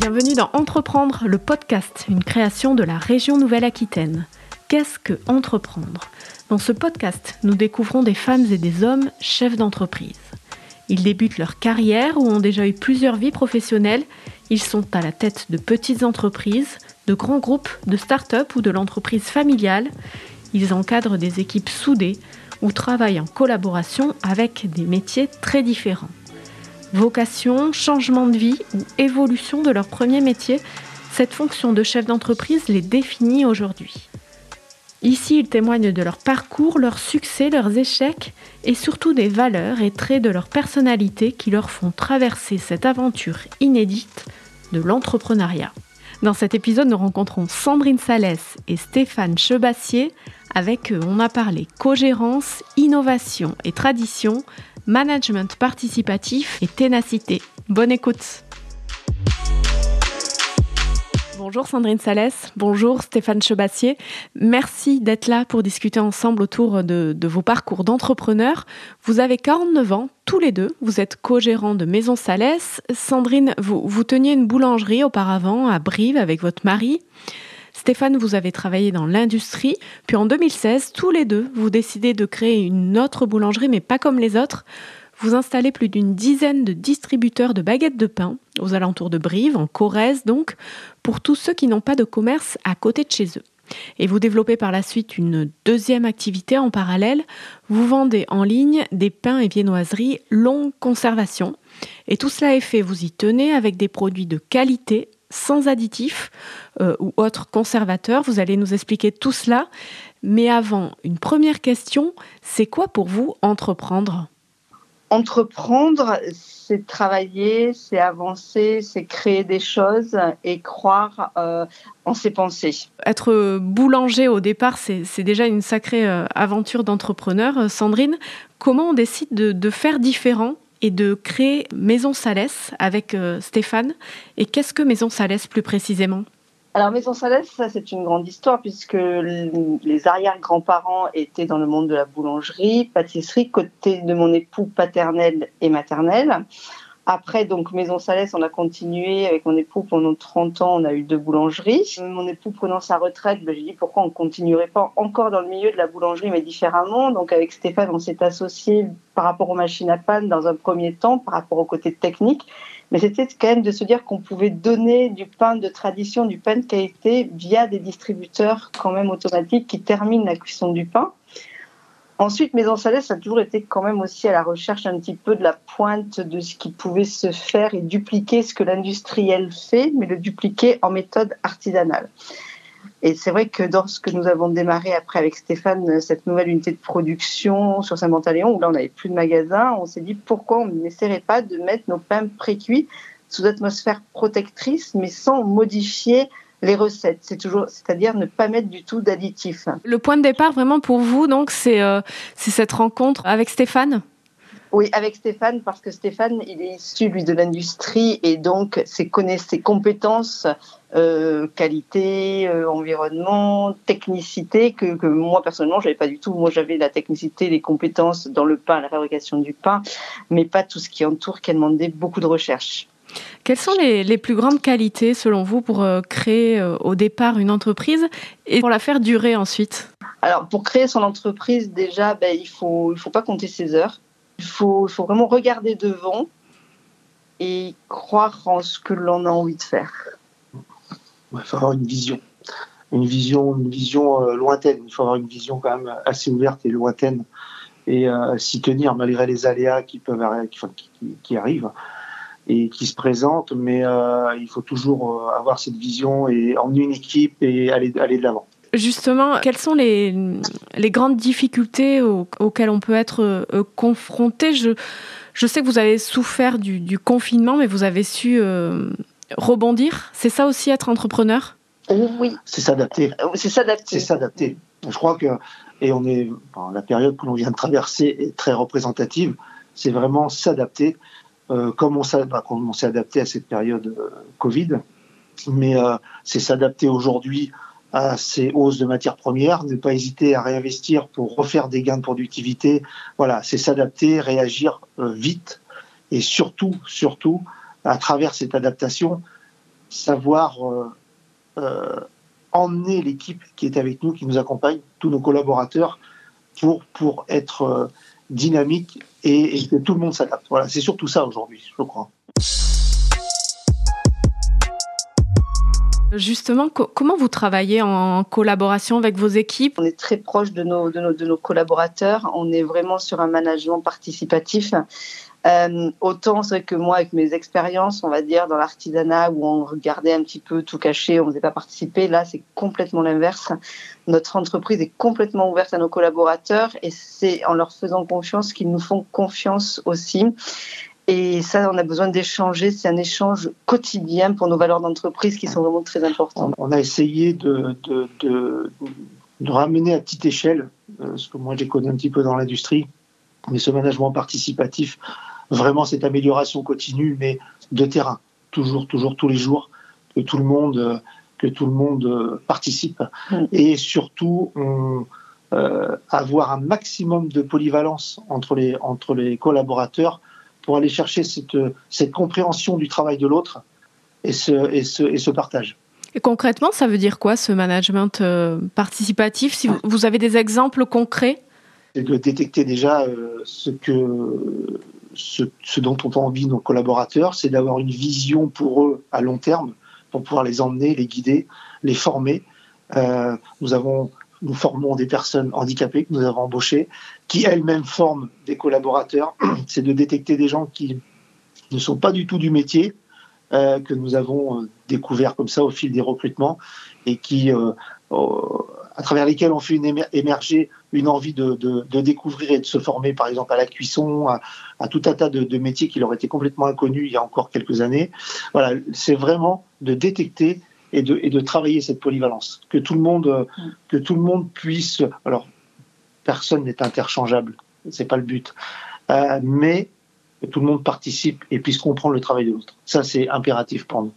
Bienvenue dans Entreprendre, le podcast, une création de la région Nouvelle-Aquitaine. Qu'est-ce que entreprendre? Dans ce podcast, nous découvrons des femmes et des hommes chefs d'entreprise. Ils débutent leur carrière ou ont déjà eu plusieurs vies professionnelles. Ils sont à la tête de petites entreprises, de grands groupes, de start-up ou de l'entreprise familiale. Ils encadrent des équipes soudées ou travaillent en collaboration avec des métiers très différents vocation, changement de vie ou évolution de leur premier métier, cette fonction de chef d'entreprise les définit aujourd'hui. Ici, ils témoignent de leur parcours, leurs succès, leurs échecs et surtout des valeurs et traits de leur personnalité qui leur font traverser cette aventure inédite de l'entrepreneuriat. Dans cet épisode, nous rencontrons Sandrine Salès et Stéphane Chebassier. Avec eux, on a parlé co-gérance, innovation et tradition, management participatif et ténacité. Bonne écoute. Bonjour Sandrine Salès, bonjour Stéphane Chebassier. Merci d'être là pour discuter ensemble autour de, vos parcours d'entrepreneurs. Vous avez 49 ans, tous les deux. Vous êtes co-gérant de Maison Salès. Sandrine, vous, vous teniez une boulangerie auparavant à Brive avec votre mari. Stéphane, vous avez travaillé dans l'industrie, puis en 2016, tous les deux, vous décidez de créer une autre boulangerie, mais pas comme les autres. Vous installez plus d'une dizaine de distributeurs de baguettes de pain aux alentours de Brive, en Corrèze donc, pour tous ceux qui n'ont pas de commerce à côté de chez eux. Et vous développez par la suite une deuxième activité en parallèle. Vous vendez en ligne des pains et viennoiseries longue conservation. Et tout cela est fait, vous y tenez, avec des produits de qualité sans additifs euh, ou autres conservateurs. Vous allez nous expliquer tout cela. Mais avant, une première question, c'est quoi pour vous entreprendre? Entreprendre, c'est travailler, c'est avancer, c'est créer des choses et croire euh, en ses pensées. Être boulanger au départ, c'est déjà une sacrée euh, aventure d'entrepreneur. Sandrine, comment on décide de, de faire différent et de créer Maison Salès avec euh, Stéphane. Et qu'est-ce que Maison Salès plus précisément? Alors Maison Salès, ça c'est une grande histoire puisque les arrière-grands-parents étaient dans le monde de la boulangerie, pâtisserie, côté de mon époux paternel et maternel. Après, donc, Maison Salès, on a continué avec mon époux pendant 30 ans. On a eu deux boulangeries. Mon époux prenant sa retraite, ben, j'ai dit pourquoi on continuerait pas encore dans le milieu de la boulangerie, mais différemment? Donc, avec Stéphane, on s'est associé par rapport aux machines à panne dans un premier temps, par rapport au côté technique. Mais c'était quand même de se dire qu'on pouvait donner du pain de tradition, du pain de qualité via des distributeurs quand même automatiques qui terminent la cuisson du pain. Ensuite, Maison Salès ça a toujours été quand même aussi à la recherche un petit peu de la pointe de ce qui pouvait se faire et dupliquer ce que l'industriel fait, mais le dupliquer en méthode artisanale. Et c'est vrai que dans ce que nous avons démarré après avec Stéphane, cette nouvelle unité de production sur Saint-Pantaléon, où là on n'avait plus de magasin, on s'est dit pourquoi on n'essaierait pas de mettre nos pains pré-cuits sous atmosphère protectrice, mais sans modifier les recettes. C'est toujours, c'est-à-dire ne pas mettre du tout d'additifs. Le point de départ vraiment pour vous, donc, c'est euh, cette rencontre avec Stéphane? Oui, avec Stéphane, parce que Stéphane, il est issu, lui, de l'industrie et donc ses, ses compétences, euh, qualité, euh, environnement, technicité, que, que moi, personnellement, j'avais pas du tout. Moi, j'avais la technicité, les compétences dans le pain, la fabrication du pain, mais pas tout ce qui entoure, qui a demandé beaucoup de recherche. Quelles sont les, plus grandes qualités, selon vous, pour euh, créer euh, au départ une entreprise et pour la faire durer ensuite? Alors, pour créer son entreprise, déjà, ben, il ne faut, il faut pas compter ses heures. Il faut, il faut vraiment regarder devant et croire en ce que l'on a envie de faire. Il faut avoir une vision. Une vision, une vision euh, lointaine. Il faut avoir une vision quand même assez ouverte et lointaine et s'y tenir malgré les aléas qui peuvent qui arrivent et qui se présente, mais euh, il faut toujours euh, avoir cette vision et emmener une équipe et aller, aller de l'avant. Justement, quelles sont les, les grandes difficultés auxquelles on peut être euh, confronté? Je, je sais que vous avez souffert du, du confinement, mais vous avez su rebondir. C'est ça aussi être entrepreneur? Oui. C'est s'adapter. C'est s'adapter. C'est s'adapter. Je crois que, et on est, la période que l'on vient de traverser est très représentative, c'est vraiment s'adapter. Euh, comme on s'est adapté à cette période euh, Covid, mais euh, c'est s'adapter aujourd'hui à ces hausses de matières premières, ne pas hésiter à réinvestir pour refaire des gains de productivité. Voilà, c'est s'adapter, réagir vite et surtout, surtout, à travers cette adaptation, savoir emmener l'équipe qui est avec nous, qui nous accompagne, tous nos collaborateurs, pour, pour être dynamique et, que tout le monde s'adapte. Voilà, c'est surtout ça aujourd'hui, je crois. Justement, comment vous travaillez en collaboration avec vos équipes On est très proche de nos, collaborateurs. On est vraiment sur un management participatif. Euh, autant c'est vrai que moi, avec mes expériences, on va dire, dans l'artisanat, où on regardait un petit peu tout caché, on ne faisait pas participer, là, c'est complètement l'inverse. Notre entreprise est complètement ouverte à nos collaborateurs et c'est en leur faisant confiance qu'ils nous font confiance aussi. Et ça, on a besoin d'échanger. C'est un échange quotidien pour nos valeurs d'entreprise qui sont vraiment très importantes. On a essayé de, de, de, de ramener à petite échelle, euh, ce que moi j'ai connu un petit peu dans l'industrie, mais ce management participatif vraiment cette amélioration continue, mais de terrain, toujours, toujours, tous les jours, que tout le monde, que tout le monde euh, participe, mm. et surtout euh, avoir un maximum de polyvalence entre les, entre les collaborateurs pour aller chercher cette, cette compréhension du travail de l'autre et ce, et, ce, et ce partage. Et concrètement, ça veut dire quoi ce management euh, participatif Si vous avez des exemples concrets? C'est de détecter déjà ce que ce, dont ont envie nos collaborateurs, c'est d'avoir une vision pour eux à long terme, pour pouvoir les emmener, les guider, les former. Euh, nous avons nous formons des personnes handicapées que nous avons embauchées, qui elles-mêmes forment des collaborateurs. C'est de détecter des gens qui ne sont pas du tout du métier, euh, que nous avons euh, découvert comme ça au fil des recrutements et qui, à travers lesquels on fait émerger une envie de, découvrir et de se former, par exemple, à la cuisson, à, tout un tas de, métiers qui leur étaient complètement inconnus il y a encore quelques années. Voilà, c'est vraiment de détecter et de, et de travailler cette polyvalence, que tout le monde, que tout le monde puisse. Alors, personne n'est interchangeable, c'est pas le but, euh, mais que tout le monde participe et puisse comprendre le travail de l'autre. Ça, c'est impératif pour nous.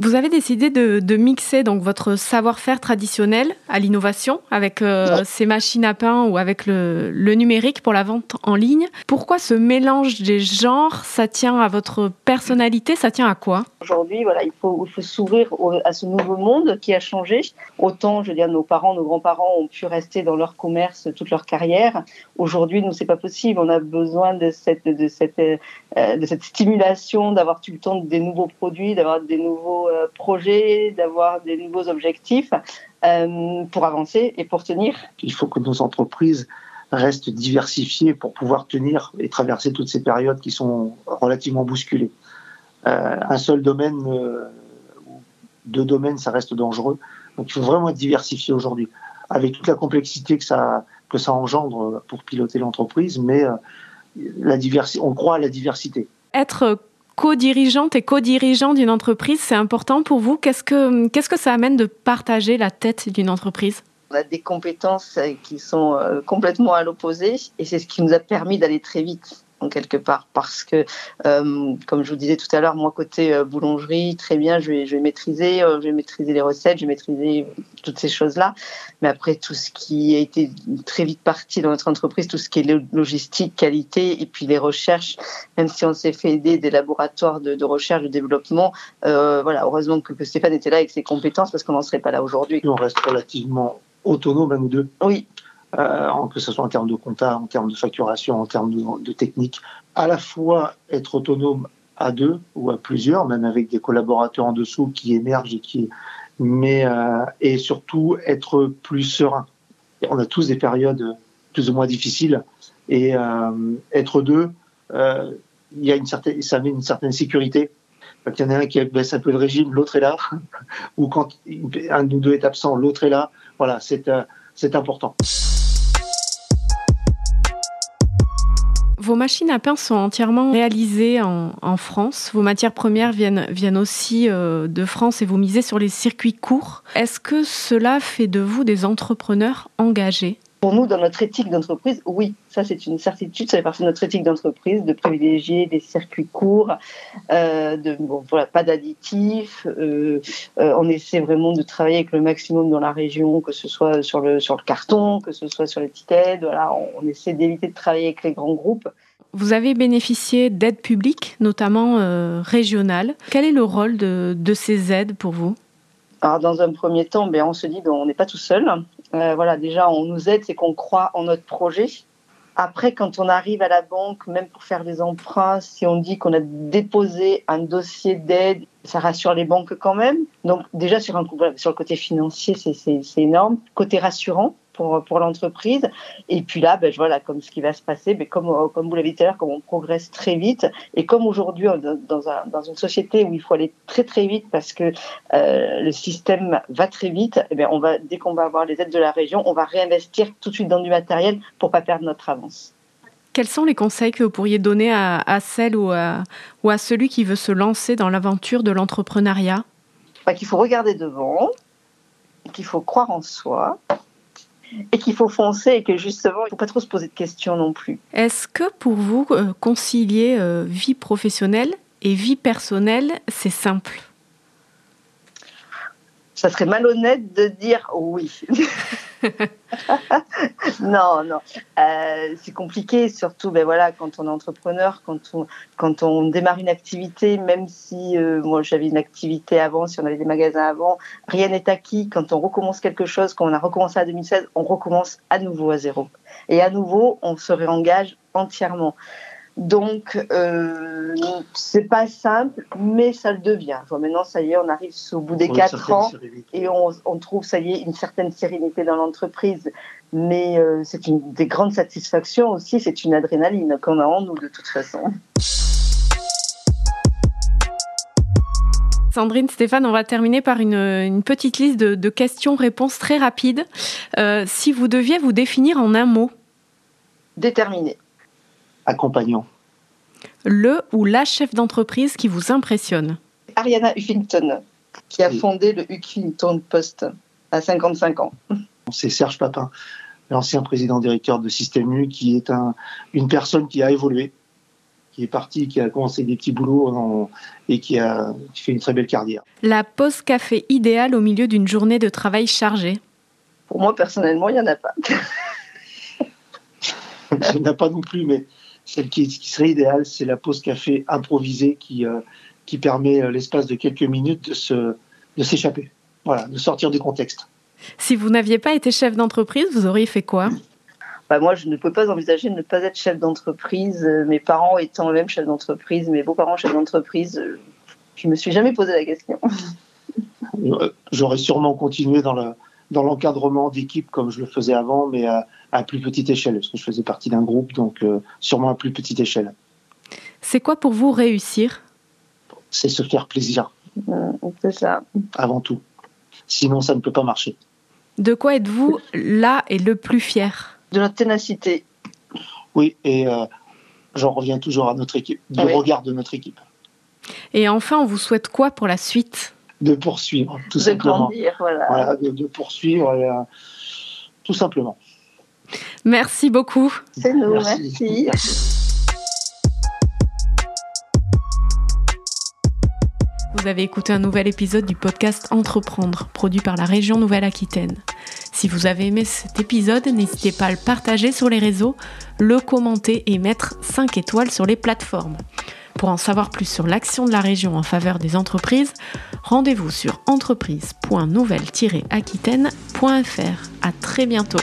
Vous avez décidé de, mixer donc votre savoir-faire traditionnel à l'innovation avec euh, ces machines à pain ou avec le, numérique pour la vente en ligne. Pourquoi ce mélange des genres Ça tient à votre personnalité Ça tient à quoi? Aujourd'hui, voilà, il faut, il faut s'ouvrir à ce nouveau monde qui a changé. Autant, je veux dire, nos parents, nos grands-parents ont pu rester dans leur commerce toute leur carrière. Aujourd'hui, nous, c'est pas possible. On a besoin de cette, de cette, euh, de cette stimulation, d'avoir tout le temps des nouveaux produits, d'avoir des nouveaux euh, projets, d'avoir des nouveaux objectifs euh, pour avancer et pour tenir. Il faut que nos entreprises restent diversifiées pour pouvoir tenir et traverser toutes ces périodes qui sont relativement bousculées. Euh, un seul domaine, deux domaines, ça reste dangereux. Donc il faut vraiment être diversifié aujourd'hui, avec toute la complexité que ça, que ça engendre pour piloter l'entreprise, mais la on croit à la diversité. Être co-dirigeante et co-dirigeant d'une entreprise, c'est important pour vous. Qu'est-ce que, qu'est-ce que ça amène de partager la tête d'une entreprise? On a des compétences qui sont euh, complètement à l'opposé et c'est ce qui nous a permis d'aller très vite quelque part parce que euh, comme je vous disais tout à l'heure moi côté euh, boulangerie très bien je vais, je vais maîtriser euh, je vais maîtriser les recettes je vais maîtriser toutes ces choses là mais après tout ce qui a été très vite parti dans notre entreprise tout ce qui est logistique qualité et puis les recherches même si on s'est fait aider des laboratoires de, recherche de développement voilà heureusement que, que, Stéphane était là avec ses compétences parce qu'on n'en serait pas là aujourd'hui. On reste relativement autonome à nous deux. Oui que ce soit en termes de compta, en termes de facturation, en termes de, technique, à la fois être autonome à deux ou à plusieurs, même avec des collaborateurs en dessous qui émergent et qui, mais euh, et surtout être plus serein. On a tous des périodes plus ou moins difficiles et euh, être deux, il y a une certaine, ça met une certaine sécurité. Quand il y en a un qui baisse un peu de régime, l'autre est là, ou quand un de nous deux est absent, l'autre est là. Voilà, c'est c'est important. Vos machines à pain sont entièrement réalisées en, France. Vos matières premières viennent, viennent aussi euh, de France et vous misez sur les circuits courts. Est-ce que cela fait de vous des entrepreneurs engagés? Pour nous, dans notre éthique d'entreprise, oui, ça c'est une certitude, ça fait partie de notre éthique d'entreprise, de privilégier des circuits courts, euh, de bon, voilà, pas d'additifs. Euh, euh, on essaie vraiment de travailler avec le maximum dans la région, que ce soit sur le sur le carton, que ce soit sur aides. Voilà, on, essaie d'éviter de travailler avec les grands groupes. Vous avez bénéficié d'aides publiques, notamment régionales. Quel est le rôle de, ces aides pour vous? Alors, dans un premier temps, ben, on se dit qu'on n'est pas tout seul. Euh, voilà, déjà, on nous aide, c'est qu'on croit en notre projet. Après, quand on arrive à la banque, même pour faire des emprunts, si on dit qu'on a déposé un dossier d'aide, ça rassure les banques quand même. Donc déjà sur, un, sur le côté financier, c'est énorme. Côté rassurant, pour, pour l'entreprise. Et puis là, ben, voilà, comme ce qui va se passer, ben, comme, euh, comme vous l'avez dit tout à l'heure, comme on progresse très vite, et comme aujourd'hui, dans, un, dans une société où il faut aller très très vite parce que euh, le système va très vite, eh bien, on va, dès qu'on va avoir les aides de la région, on va réinvestir tout de suite dans du matériel pour pas perdre notre avance. Quels sont les conseils que vous pourriez donner à, à celle ou à, ou à celui qui veut se lancer dans l'aventure de l'entrepreneuriat? Bah, Qu'il faut regarder devant, qu'il faut croire en soi, et qu'il faut foncer et que justement, il ne faut pas trop se poser de questions non plus. Est-ce que pour vous, euh, concilier euh, vie professionnelle et vie personnelle, c'est simple? Ça serait malhonnête de dire oui. non, non. Euh, c'est compliqué, surtout ben voilà, quand on est entrepreneur, quand on, quand on démarre une activité, même si euh, moi j'avais une activité avant, si on avait des magasins avant, rien n'est acquis. Quand on recommence quelque chose, quand on a recommencé à 2016, on recommence à nouveau à zéro. Et à nouveau, on se réengage entièrement. Donc, euh, c'est pas simple, mais ça le devient. maintenant, ça y est, on arrive au bout des quatre ans et on, trouve, ça y est, une certaine sérénité dans l'entreprise. Mais euh, c'est une des grandes satisfactions aussi, c'est une adrénaline qu'on a en nous de toute façon. Sandrine, Stéphane, on va terminer par une, petite liste de, questions-réponses très rapides. Euh, si vous deviez vous définir en un mot Déterminé accompagnant Le ou la chef d'entreprise qui vous impressionne Ariana Huffington, qui a fondé le Huffington Post à 55 ans. C'est Serge Papin, l'ancien président directeur de Système U, qui est un, une personne qui a évolué, qui est parti, qui a commencé des petits boulots et qui a fait une très belle carrière. La pause café idéale au milieu d'une journée de travail chargée Pour moi, personnellement, il n'y en a pas. il n'y en a pas non plus, mais celle qui, serait idéale, c'est la pause café improvisée qui, euh, qui permet euh, l'espace de quelques minutes de, se, de s'échapper, voilà, de sortir du contexte. Si vous n'aviez pas été chef d'entreprise, vous auriez fait quoi? Bah moi, je ne peux pas envisager de ne pas être chef d'entreprise. Euh, mes parents étant eux-mêmes chefs d'entreprise, mes beaux-parents chefs d'entreprise, je ne me suis jamais posé la question. J'aurais sûrement continué dans le, dans l'encadrement d'équipe comme je le faisais avant, mais à, plus petite échelle, parce que je faisais partie d'un groupe, donc euh, sûrement à plus petite échelle. C'est quoi pour vous réussir? C'est se faire plaisir. Mmh, c'est ça. Avant tout. Sinon, ça ne peut pas marcher. De quoi êtes-vous là et le plus fier? De notre ténacité. Oui, et euh, j'en reviens toujours à notre équipe, du regard de notre équipe. Et enfin, on vous souhaite quoi pour la suite? De poursuivre, tout de simplement. voilà. de, poursuivre, euh, tout simplement. Merci beaucoup. C'est nous, merci. Vous avez écouté un nouvel épisode du podcast Entreprendre, produit par la région Nouvelle-Aquitaine. Si vous avez aimé cet épisode, n'hésitez pas à le partager sur les réseaux, le commenter et mettre 5 étoiles sur les plateformes. Pour en savoir plus sur l'action de la région en faveur des entreprises, rendez-vous sur entreprise.nouvelle-aquitaine.fr. À très bientôt.